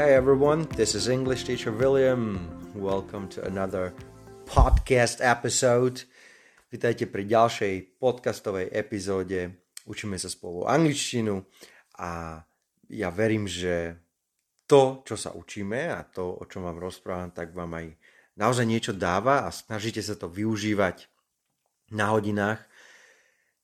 Hey everyone, this is English teacher William. Welcome to another podcast episode. Vítajte pri ďalšej podcastovej epizóde. Učíme sa spolu angličtinu a ja verím, že to, čo sa učíme a to, o čom vám rozprávam, tak vám aj naozaj niečo dáva a snažíte sa to využívať na hodinách.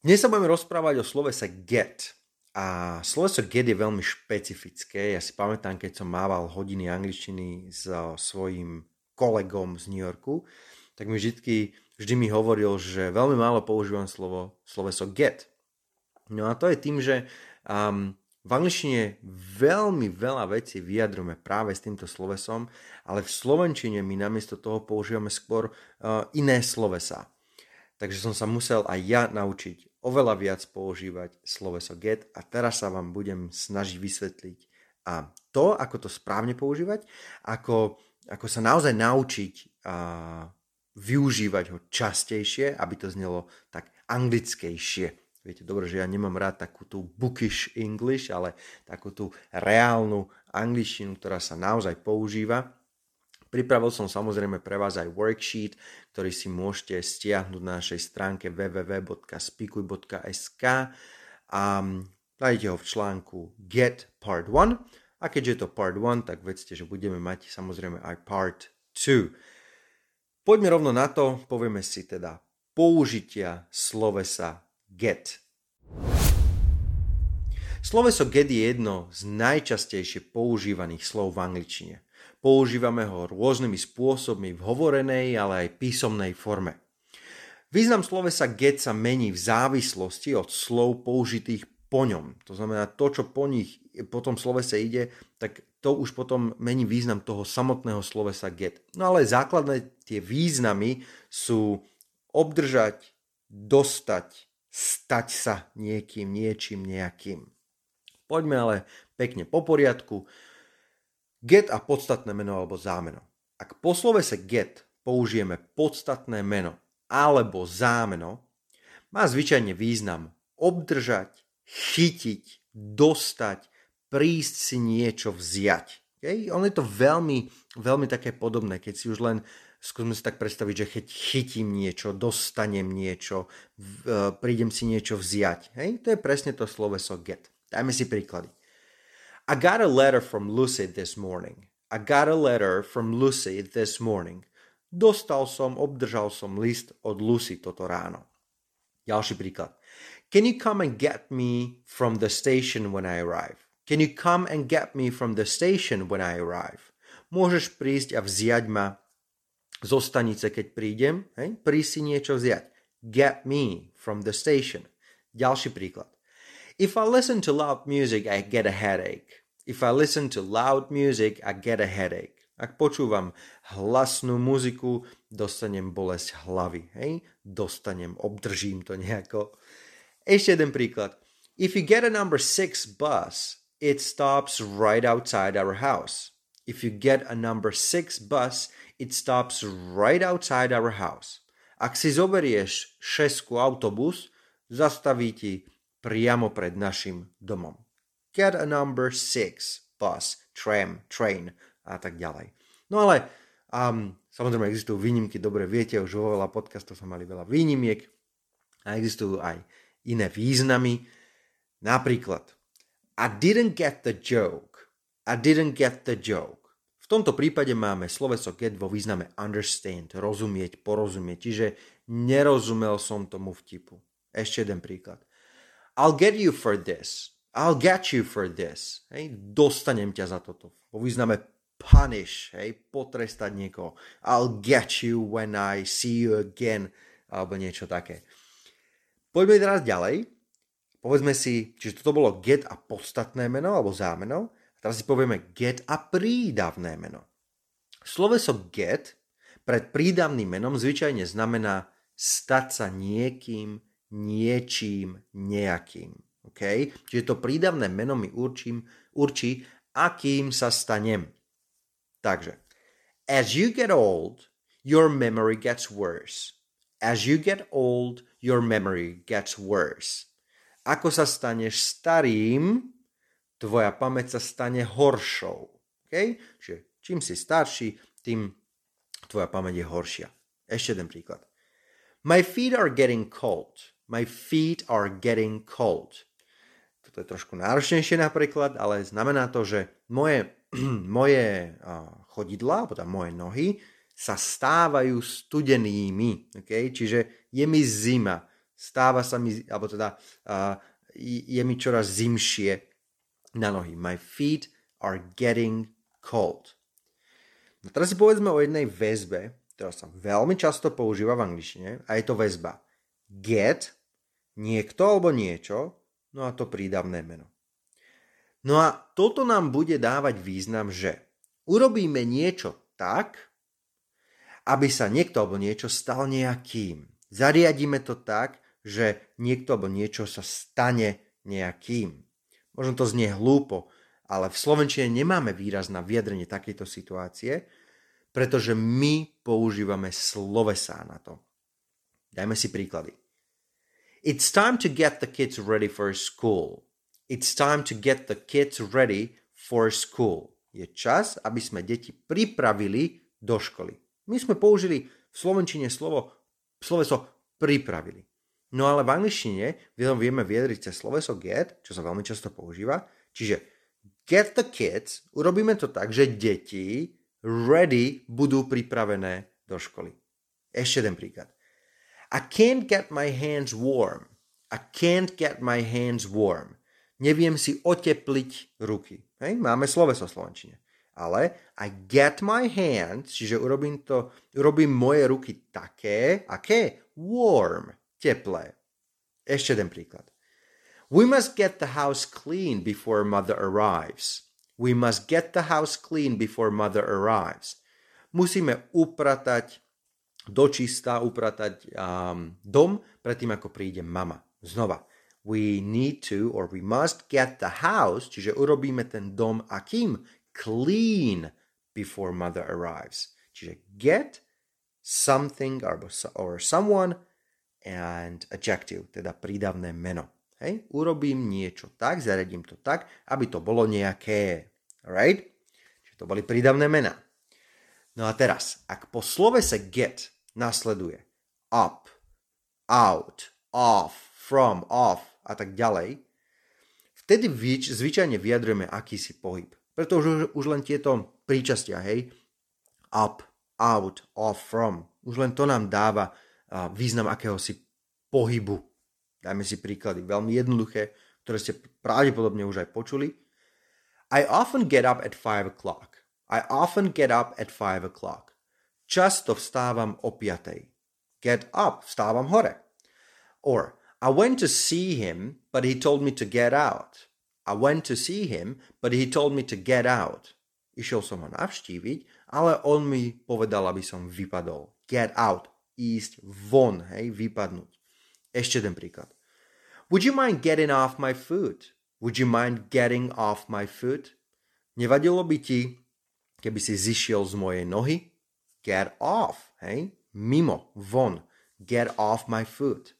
Dnes sa budeme rozprávať o slovese get. A sloveso get je veľmi špecifické. Ja si pamätám, keď som mával hodiny angličtiny s svojím kolegom z New Yorku, tak mi vždy, vždy mi hovoril, že veľmi málo používam slovo, sloveso get. No a to je tým, že um, v angličtine veľmi veľa vecí vyjadrujeme práve s týmto slovesom, ale v slovenčine my namiesto toho používame skôr uh, iné slovesa. Takže som sa musel aj ja naučiť oveľa viac používať sloveso get a teraz sa vám budem snažiť vysvetliť a to, ako to správne používať, ako, ako sa naozaj naučiť a využívať ho častejšie, aby to znelo tak anglickejšie. Viete dobre, že ja nemám rád takú tú bookish English, ale takú tú reálnu angličtinu, ktorá sa naozaj používa. Pripravil som samozrejme pre vás aj worksheet, ktorý si môžete stiahnuť na našej stránke www.spikuj.sk a nájdete ho v článku Get Part 1 a keďže je to Part 1, tak vedzte, že budeme mať samozrejme aj Part 2. Poďme rovno na to, povieme si teda použitia slovesa get. Sloveso get je jedno z najčastejšie používaných slov v angličtine. Používame ho rôznymi spôsobmi v hovorenej, ale aj písomnej forme. Význam slovesa get sa mení v závislosti od slov použitých po ňom. To znamená, to, čo po nich po tom slovese ide, tak to už potom mení význam toho samotného slovesa get. No ale základné tie významy sú obdržať, dostať, stať sa niekým, niečím, nejakým. Poďme ale pekne po poriadku. Get a podstatné meno alebo zámeno. Ak po slovese get použijeme podstatné meno alebo zámeno, má zvyčajne význam obdržať, chytiť, dostať, prísť si niečo vziať. Okay? On je to veľmi, veľmi také podobné, keď si už len skúsme si tak predstaviť, že keď chytím niečo, dostanem niečo, e, prídem si niečo vziať. Hej? To je presne to sloveso get. Dajme si príklady. I got a letter from Lucy this morning. I got a letter from Lucy this morning. Dostal som, obdržal som list od Lucy toto ráno. Ďalší príklad. Can you come and get me from the station when I arrive? Can you come and get me from the station when I arrive? Môžeš prísť a vziať ma zo stanice, keď prídem. Hej? Prísť si niečo vziať. Get me from the station. Ďalší príklad. If I listen to loud music, I get a headache. If I listen to loud music, I get a headache. Ak počúvam hlasnú muziku, dostanem bolesť hlavy. Hej? Dostanem, obdržím to nejako. Ešte jeden príklad. If you get a number 6 bus, it stops right outside our house. If you get a number 6 bus, it stops right outside our house. Ak si zoberieš šesku autobus, zastaví ti priamo pred našim domom. Get a number six, bus, tram, train a tak ďalej. No ale um, samozrejme existujú výnimky, dobre viete, už vo veľa podcastov sa mali veľa výnimiek a existujú aj iné významy. Napríklad I didn't get the joke. I didn't get the joke. V tomto prípade máme sloveso get vo význame understand, rozumieť, porozumieť, čiže nerozumel som tomu vtipu. Ešte jeden príklad. I'll get you for this. I'll get you for this. Hej, dostanem ťa za toto. Po význame punish, hej, potrestať niekoho. I'll get you when I see you again, alebo niečo také. Poďme teraz ďalej. Povedzme si, čiže toto bolo get a podstatné meno, alebo zámeno. A teraz si povieme get a prídavné meno. Sloveso get pred prídavným menom zvyčajne znamená stať sa niekým, niečím, nejakým. Okay? Čiže to prídavné meno mi určím, určí, akým sa stanem. Takže, as you get old, your memory gets worse. As you get old, your memory gets worse. Ako sa staneš starým, tvoja pamäť sa stane horšou. Okay? Čiže čím si starší, tým tvoja pamäť je horšia. Ešte jeden príklad. My feet are getting cold. My feet are getting cold. Toto je trošku náročnejšie napríklad, ale znamená to, že moje, moje chodidla, alebo teda moje nohy, sa stávajú studenými. Okay? Čiže je mi zima, stáva sa mi, alebo teda uh, je mi čoraz zimšie na nohy. My feet are getting cold. No teraz si povedzme o jednej väzbe, ktorá sa veľmi často používa v angličtine a je to väzba get niekto alebo niečo, no a to prídavné meno. No a toto nám bude dávať význam, že urobíme niečo tak, aby sa niekto alebo niečo stal nejakým. Zariadíme to tak, že niekto alebo niečo sa stane nejakým. Možno to znie hlúpo, ale v Slovenčine nemáme výraz na vyjadrenie takejto situácie, pretože my používame slovesá na to. Dajme si príklady. It's time to get the kids ready for school. It's time to get the kids ready for school. Je čas, aby sme deti pripravili do školy. My sme použili v slovenčine slovo, sloveso pripravili. No ale v angličtine vieme vyjadriť cez sloveso get, čo sa veľmi často používa. Čiže get the kids, urobíme to tak, že deti ready budú pripravené do školy. Ešte jeden príklad. I can't get my hands warm. I can't get my hands warm. Neviem si otepliť ruky. Hej? Máme sloveso slovenčine. Ale I get my hands, čiže urobím, to, urobím moje ruky také, aké? Warm, teplé. Ešte jeden príklad. We must get the house clean before mother arrives. We must get the house clean before mother arrives. Musíme upratať dočista upratať um, dom predtým, ako príde mama. Znova, we need to, or we must get the house, čiže urobíme ten dom akým? Clean before mother arrives. Čiže get something or, or someone and adjective, teda prídavné meno. Hej? Urobím niečo tak, zaradím to tak, aby to bolo nejaké. Alright? Čiže to boli prídavné mena. No a teraz, ak po slovese get nasleduje up, out, off, from, off a tak ďalej, vtedy zvyčajne vyjadrujeme akýsi pohyb. Pretože už len tieto príčastia, hej, up, out, off, from, už len to nám dáva význam akéhosi pohybu. Dajme si príklady, veľmi jednoduché, ktoré ste pravdepodobne už aj počuli. I often get up at 5 o'clock. I often get up at 5 o'clock. Často vstávam o piatej. Get up, vstávam hore. Or, I went to see him, but he told me to get out. I went to see him, but he told me to get out. Išiel som ho navštíviť, ale on mi povedal, aby som vypadol. Get out, ísť von, hej, vypadnúť. Ešte jeden príklad. Would you mind getting off my foot? Would you mind getting off my foot? Nevadilo by ti, keby si zišiel z mojej nohy? Get off, hej? Mimo, von. Get off my foot.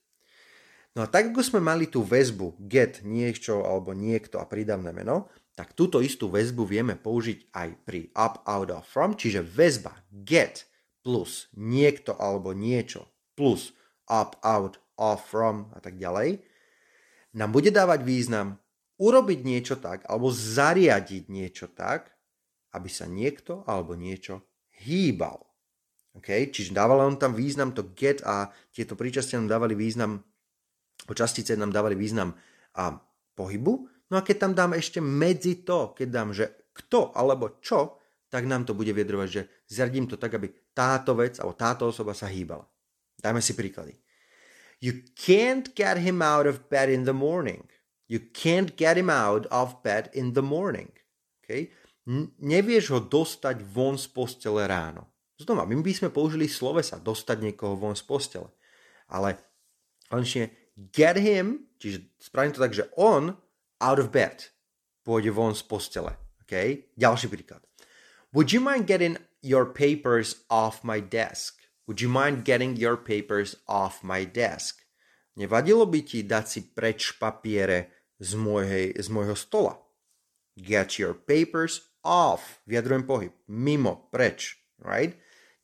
No a tak ako sme mali tú väzbu get niečo alebo niekto a prídavné meno, tak túto istú väzbu vieme použiť aj pri up, out of, from, čiže väzba get plus niekto alebo niečo plus up, out, off, from a tak ďalej, nám bude dávať význam urobiť niečo tak alebo zariadiť niečo tak, aby sa niekto alebo niečo hýbal. Okay? Čiže dával on tam význam to get a tieto príčastia nám dávali význam, častice nám dávali význam a pohybu. No a keď tam dám ešte medzi to, keď dám, že kto alebo čo, tak nám to bude vyjadrovať, že zradím to tak, aby táto vec alebo táto osoba sa hýbala. Dajme si príklady. You can't get him out of bed in the morning. You can't get him out of bed in the morning. Okay? N- nevieš ho dostať von z postele ráno. Znova, my by sme použili slovesa dostať niekoho von z postele. Ale konečne get him, čiže spravím to tak, že on out of bed pôjde von z postele. Okay? Ďalší príklad. Would you mind getting your papers off my desk? Would you mind getting your papers off my desk? Nevadilo by ti dať si preč papiere z, mojej, z môjho stola? Get your papers off, vyjadrujem pohyb, mimo, preč, right?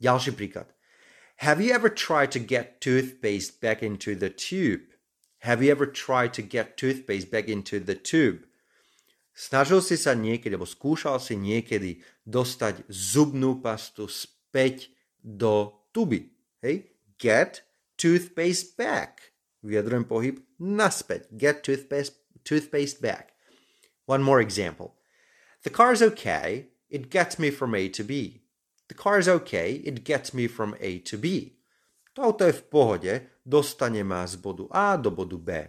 Have you ever tried to get toothpaste back into the tube? Have you ever tried to get toothpaste back into the tube? Snažil si sa niekedy, alebo skúšal si niekedy dostať zubnú pastu späť do tuby. Hej? Get toothpaste back. Vyjadrujem pohyb naspäť. Get toothpaste, toothpaste back. One more example. The car's okay. It gets me from A to B. The car's okay. It gets me from A to B. To auto je v pohode, dostane ma z bodu A do bodu B.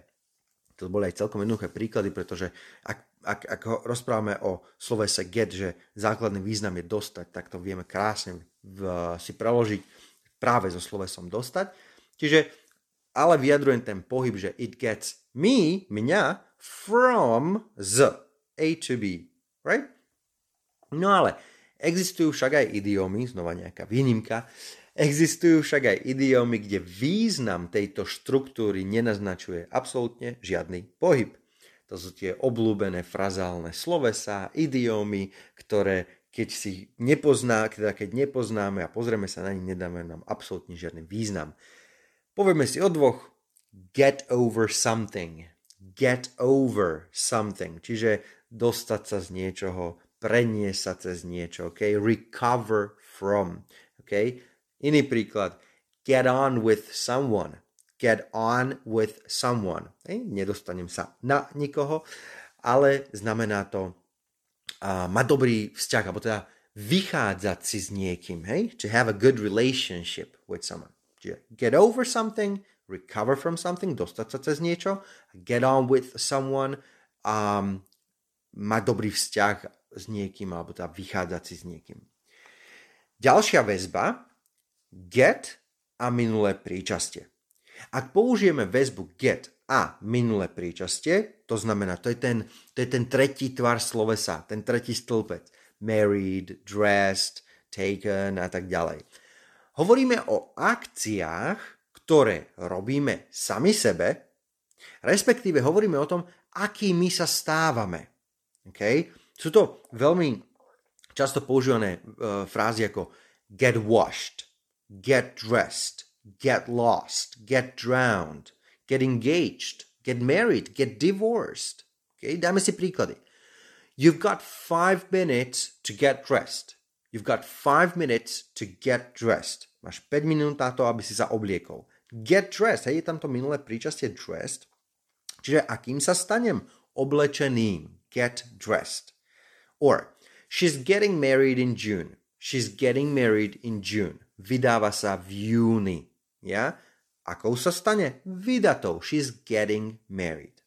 To boli aj celkom jednoduché príklady, pretože ak, ak, ak rozprávame o slovese get, že základný význam je dostať, tak to vieme krásne v, si preložiť práve so slovesom dostať. Čiže ale vyjadrujem ten pohyb, že it gets me, mňa, from z A to B. Right? No ale existujú však aj idiomy, znova nejaká výnimka, Existujú však aj idiomy, kde význam tejto štruktúry nenaznačuje absolútne žiadny pohyb. To sú tie obľúbené frazálne slovesa, idiomy, ktoré keď si nepozná, teda keď nepoznáme a pozrieme sa na nich, nedáme nám absolútne žiadny význam. Povieme si o dvoch. Get over something. Get over something. Čiže dostať sa z niečoho, preniesť sa cez niečo. Okay? Recover from. Okay? Iný príklad. Get on with someone. Get on with someone. Hej, nedostanem sa na nikoho, ale znamená to uh, mať dobrý vzťah, alebo teda vychádzať si s niekým, hej? To have a good relationship with someone. Čiže get over something, recover from something, dostať sa cez niečo, get on with someone, um, mať dobrý vzťah s niekým, alebo teda vychádzať si s niekým. Ďalšia väzba get a minulé príčastie. Ak použijeme väzbu get a minulé príčastie, to znamená, to je ten, to je ten tretí tvar slovesa, ten tretí stĺpec. Married, dressed, taken a tak ďalej. Hovoríme o akciách, ktoré robíme sami sebe, respektíve hovoríme o tom, akými sa stávame. Okay? Sú to veľmi často používané uh, frázy ako get washed, get dressed, get lost, get drowned, get engaged, get married, get divorced. Okay, dáme si príklady. You've got five minutes to get dressed. You've got five minutes to get dressed. Máš 5 minút na to, aby si sa obliekol. Get dressed, hej, je tam to minulé príčastie dressed. Čiže akým sa stanem? Oblečeným. Get dressed. Or, she's getting married in June. She's getting married in June vydáva sa v júni. Ja? Akou sa stane? Vydatou. She's getting married.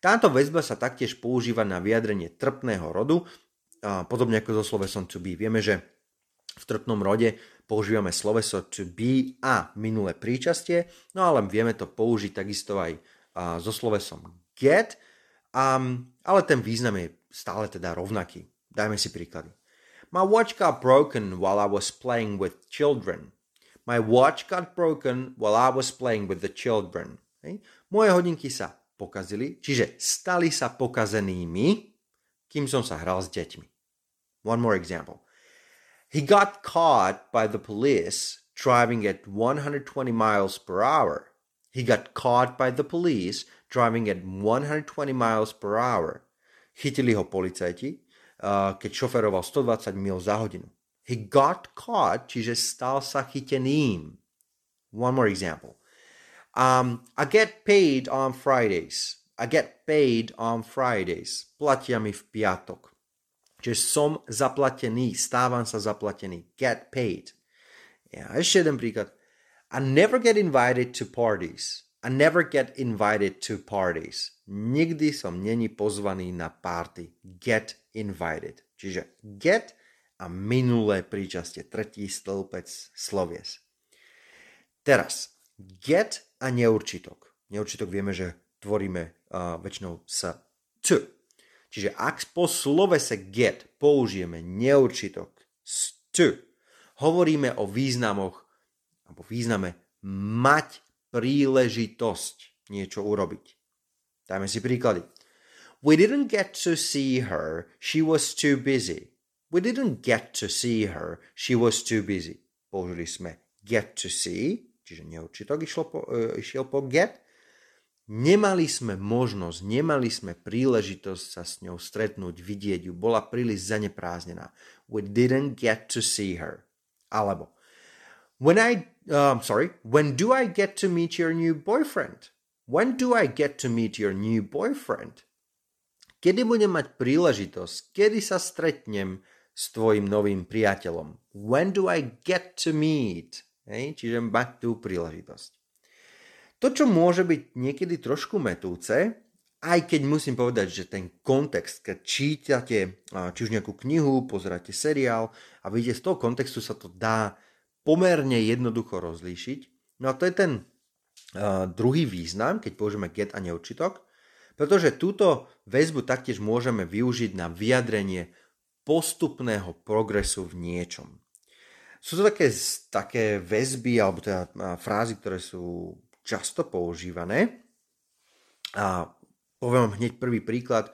Táto väzba sa taktiež používa na vyjadrenie trpného rodu, podobne ako so slovesom to be. Vieme, že v trpnom rode používame sloveso to be a minulé príčastie, no ale vieme to použiť takisto aj so slovesom get, um, ale ten význam je stále teda rovnaký. Dajme si príklady. My watch got broken while I was playing with children. My watch got broken while I was playing with the children. Hej. Moje hodinky sa pokazili, čiže stali sa pokazenými, kým som sa hral s deťmi. One more example. He got caught by the police driving at 120 miles per hour. He got caught by the police driving at 120 miles per hour. Chytili ho policajti, keď šoferoval 120 mil za hodinu. He got caught, čiže stal sa chyteným. One more example. Um, I get paid on Fridays. I get paid on Fridays. Platia mi v piatok. Čiže som zaplatený, stávam sa zaplatený. Get paid. Ja, ešte jeden príklad. I never get invited to parties. I never get invited to parties. Nikdy som není pozvaný na party. Get invited. Čiže get a minulé príčastie, tretí stĺpec slovies. Teraz, get a neurčitok. Neurčitok vieme, že tvoríme uh, väčšinou s t. Čiže ak po slovese get použijeme neurčitok s t, hovoríme o významoch alebo význame mať príležitosť niečo urobiť. Dajme si príklady. We didn't get to see her. She was too busy. We didn't get to see her. She was too busy. Použili sme get to see, čiže neurčitok išlo po, uh, išiel po get. Nemali sme možnosť, nemali sme príležitosť sa s ňou stretnúť, vidieť ju. Bola príliš zaneprázdnená. We didn't get to see her. Alebo When I, um, sorry, when do I get to meet your new boyfriend? When do I get to meet your new boyfriend? Kedy budem mať príležitosť? Kedy sa stretnem s tvojim novým priateľom? When do I get to meet? Hej, čiže mať tú príležitosť. To, čo môže byť niekedy trošku metúce, aj keď musím povedať, že ten kontext, keď čítate či už nejakú knihu, pozeráte seriál a vidíte z toho kontextu sa to dá pomerne jednoducho rozlíšiť. No a to je ten uh, druhý význam, keď použijeme get a neurčitok, pretože túto väzbu taktiež môžeme využiť na vyjadrenie postupného progresu v niečom. Sú to také, také väzby alebo teda frázy, ktoré sú často používané. A poviem vám hneď prvý príklad.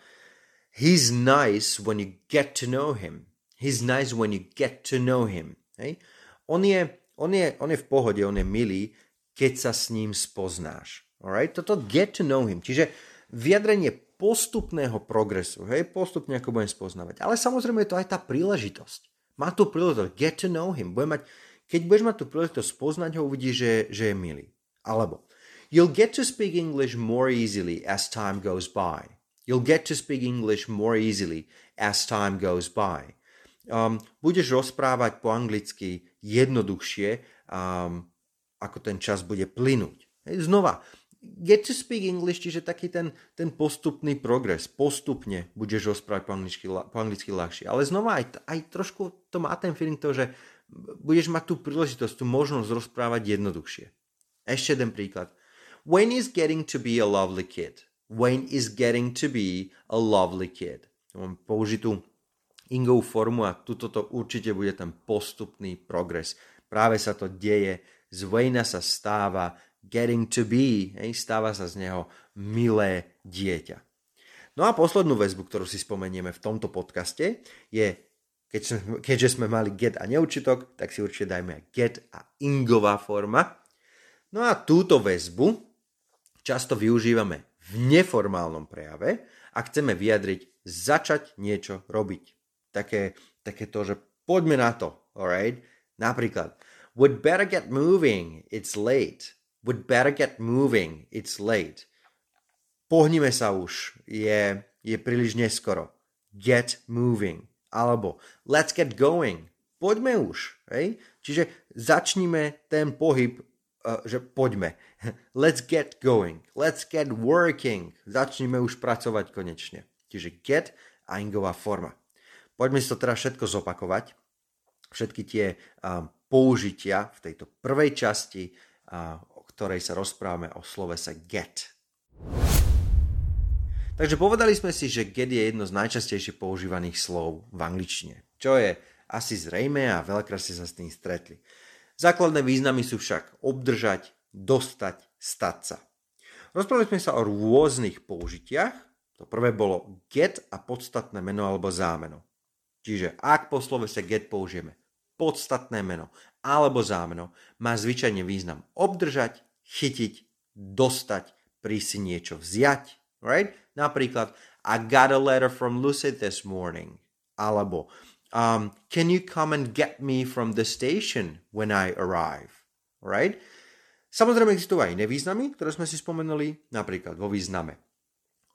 He's nice when you get to know him. He's nice when you get to know him. Hej? On, je, on, je, on je v pohode, on je milý, keď sa s ním spoznáš. Alright? Toto get to know him. Čiže vyjadrenie postupného progresu, hej, postupne ako budem spoznávať. Ale samozrejme je to aj tá príležitosť. Má tu príležitosť, get to know him. Budem mať, keď budeš mať tú príležitosť spoznať ho, uvidíš, že, že je milý. Alebo You'll get to speak English more easily as time goes by. You'll get to speak English more easily as time goes by. Um, budeš rozprávať po anglicky jednoduchšie, um, ako ten čas bude plynúť. Znova, get to speak English, čiže taký ten, ten postupný progres. Postupne budeš rozprávať po anglicky, po anglicky ľahšie. Ale znova aj, aj trošku to má ten feeling toho, že budeš mať tú príležitosť, tú možnosť rozprávať jednoduchšie. Ešte jeden príklad. Wayne is getting to be a lovely kid. Wayne is getting to be a lovely kid. Mám použitú ingovú formu a tuto to určite bude ten postupný progres. Práve sa to deje, z Wayna sa stáva getting to be, hej, stáva sa z neho milé dieťa. No a poslednú väzbu, ktorú si spomenieme v tomto podcaste, je, keď sme, keďže sme mali get a neurčitok, tak si určite dajme get a ingová forma. No a túto väzbu často využívame v neformálnom prejave a chceme vyjadriť začať niečo robiť. Také, také to, že poďme na to, alright? Napríklad, would better get moving, it's late. Would better get moving, it's late. Pohnime sa už, je, je príliš neskoro. Get moving. Alebo let's get going. Poďme už. Hej? Čiže začnime ten pohyb, uh, že poďme. Let's get going. Let's get working. Začnime už pracovať konečne. Čiže get a ingová forma. Poďme si to teraz všetko zopakovať. Všetky tie použitia v tejto prvej časti o ktorej sa rozprávame o sa get. Takže povedali sme si, že get je jedno z najčastejšie používaných slov v angličtine, čo je asi zrejme a veľakrát ste sa s tým stretli. Základné významy sú však obdržať, dostať, stať sa. Rozprávali sme sa o rôznych použitiach. To prvé bolo get a podstatné meno alebo zámeno. Čiže ak po sa get použijeme podstatné meno alebo zámeno má zvyčajne význam obdržať, chytiť, dostať, prísť si niečo vziať. Right? Napríklad, I got a letter from Lucy this morning. Alebo, um, can you come and get me from the station when I arrive? Right? Samozrejme existujú aj iné významy, ktoré sme si spomenuli, napríklad vo význame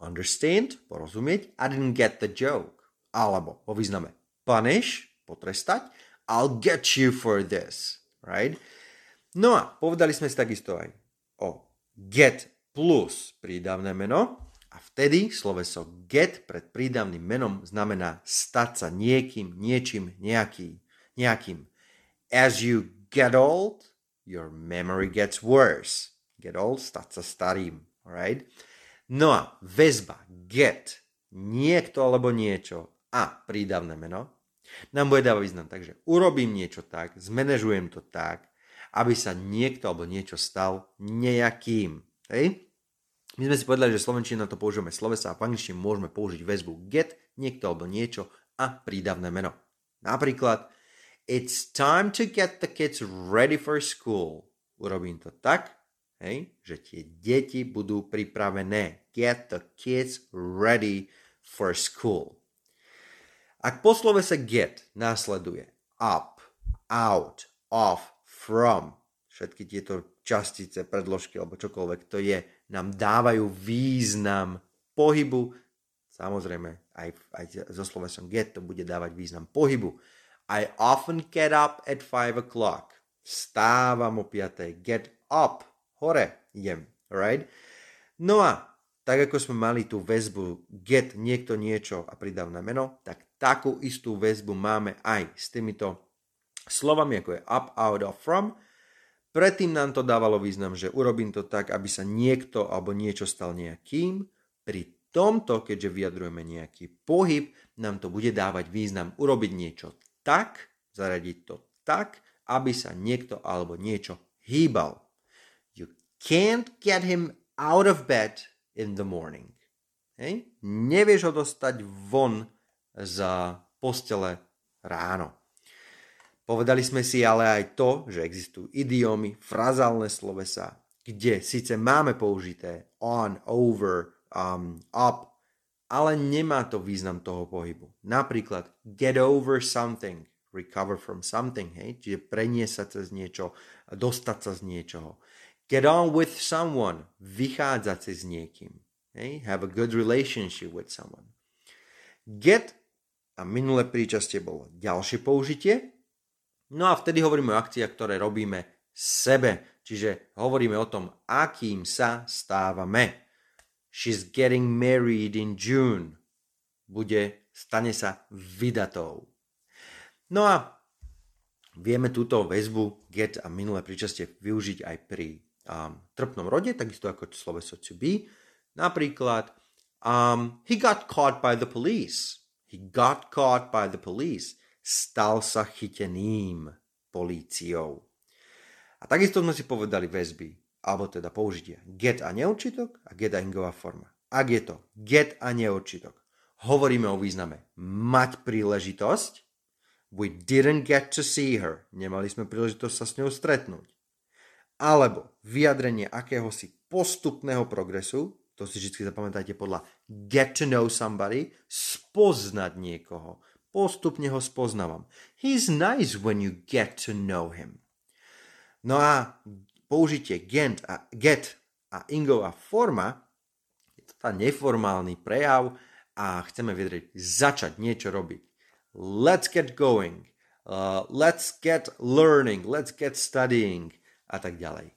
understand, porozumieť, I didn't get the joke. Alebo vo význame punish, potrestať, I'll get you for this. Right? No a povedali sme si takisto aj o get plus prídavné meno a vtedy sloveso get pred prídavným menom znamená stať sa niekým, niečím, nejaký, nejakým. As you get old, your memory gets worse. Get old, stať sa starým. Right? No a väzba, get, niekto alebo niečo a prídavné meno nám bude dávať význam. Takže urobím niečo tak, zmanéžujem to tak, aby sa niekto alebo niečo stal nejakým. Hej? My sme si povedali, že slovenčina to používame slovesa a v angličtine môžeme použiť väzbu get, niekto alebo niečo a prídavné meno. Napríklad, it's time to get the kids ready for school. Urobím to tak, hej, že tie deti budú pripravené. Get the kids ready for school. Ak po slovese get následuje up, out, off, from, všetky tieto častice, predložky alebo čokoľvek to je, nám dávajú význam pohybu. Samozrejme, aj, aj so slovesom get to bude dávať význam pohybu. I often get up at 5 o'clock. Stávam o 5. Get up. Hore idem. Right? No a tak ako sme mali tú väzbu get niekto niečo a pridávne meno, tak takú istú väzbu máme aj s týmito slovami, ako je up, out of from. Predtým nám to dávalo význam, že urobím to tak, aby sa niekto alebo niečo stal nejakým. Pri tomto, keďže vyjadrujeme nejaký pohyb, nám to bude dávať význam urobiť niečo tak, zaradiť to tak, aby sa niekto alebo niečo hýbal. You can't get him out of bed in the morning. Hej? Nevieš ho dostať von z postele ráno. Povedali sme si ale aj to, že existujú idiomy, frazálne slovesa, kde síce máme použité on, over, um, up, ale nemá to význam toho pohybu. Napríklad get over something, recover from something, hej? čiže preniesť sa cez niečo, dostať sa z niečoho. Get on with someone, vychádzať si s niekým. Hej? Have a good relationship with someone. Get a minulé príčastie bolo ďalšie použitie. No a vtedy hovoríme o akciách, ktoré robíme sebe. Čiže hovoríme o tom, akým sa stávame. She's getting married in June. Bude, stane sa vydatou. No a vieme túto väzbu get a minulé príčastie využiť aj pri um, trpnom rode, takisto ako sloveso to be. Napríklad, um, he got caught by the police. He got caught by the police. Stal sa chyteným políciou. A takisto sme si povedali väzby, alebo teda použitia get a neurčitok a get a ingová forma. Ak je to get a neurčitok, hovoríme o význame mať príležitosť, we didn't get to see her, nemali sme príležitosť sa s ňou stretnúť alebo vyjadrenie akéhosi postupného progresu, to si vždy zapamätajte podľa get to know somebody, spoznať niekoho. Postupne ho spoznávam. He's nice when you get to know him. No a použitie get a, get a ingová forma, je to tá neformálny prejav a chceme vyjadriť začať niečo robiť. Let's get going. Uh, let's get learning. Let's get studying a tak ďalej.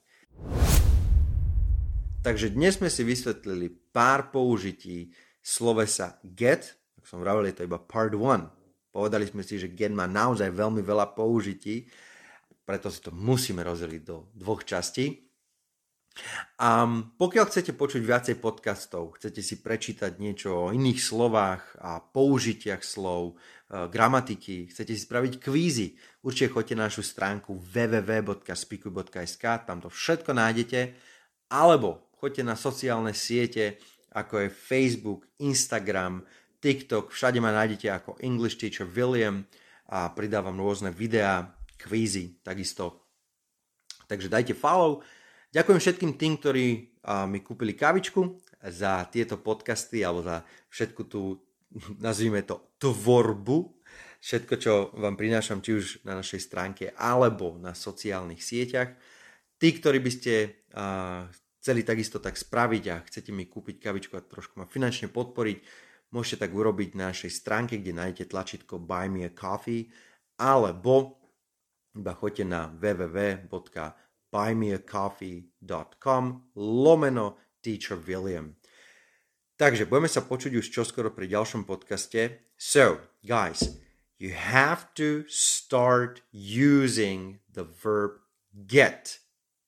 Takže dnes sme si vysvetlili pár použití slovesa get, ak som vravel, je to iba part 1. Povedali sme si, že get má naozaj veľmi veľa použití, preto si to musíme rozdeliť do dvoch častí. A pokiaľ chcete počuť viacej podcastov, chcete si prečítať niečo o iných slovách a použitiach slov, e, gramatiky, chcete si spraviť kvízy, určite choďte na našu stránku www.spiku.sk, tam to všetko nájdete, alebo choďte na sociálne siete, ako je Facebook, Instagram, TikTok, všade ma nájdete ako English Teacher William a pridávam rôzne videá, kvízy, takisto. Takže dajte follow, Ďakujem všetkým tým, ktorí mi kúpili kavičku za tieto podcasty alebo za všetku tú, nazvime to, tvorbu, všetko, čo vám prinášam, či už na našej stránke alebo na sociálnych sieťach. Tí, ktorí by ste chceli takisto tak spraviť a chcete mi kúpiť kavičku a trošku ma finančne podporiť, môžete tak urobiť na našej stránke, kde nájdete tlačítko Buy Me a Coffee, alebo iba choďte na www buymeacoffee.com lomeno Teacher William. Takže budeme sa počuť už čoskoro pri ďalšom podcaste. So, guys, you have to start using the verb get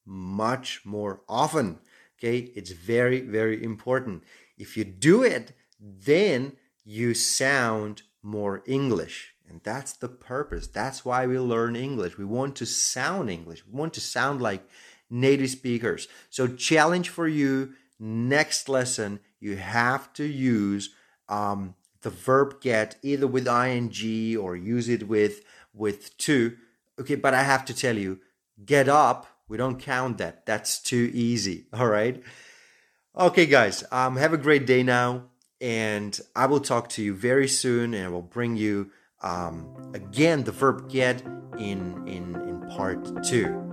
much more often. Okay, it's very, very important. If you do it, then you sound more English. And that's the purpose. That's why we learn English. We want to sound English. We want to sound like native speakers. So, challenge for you next lesson, you have to use um, the verb get either with ing or use it with with to. Okay, but I have to tell you, get up, we don't count that. That's too easy. All right. Okay, guys, um, have a great day now, and I will talk to you very soon, and I will bring you um, again the verb get in in in part two.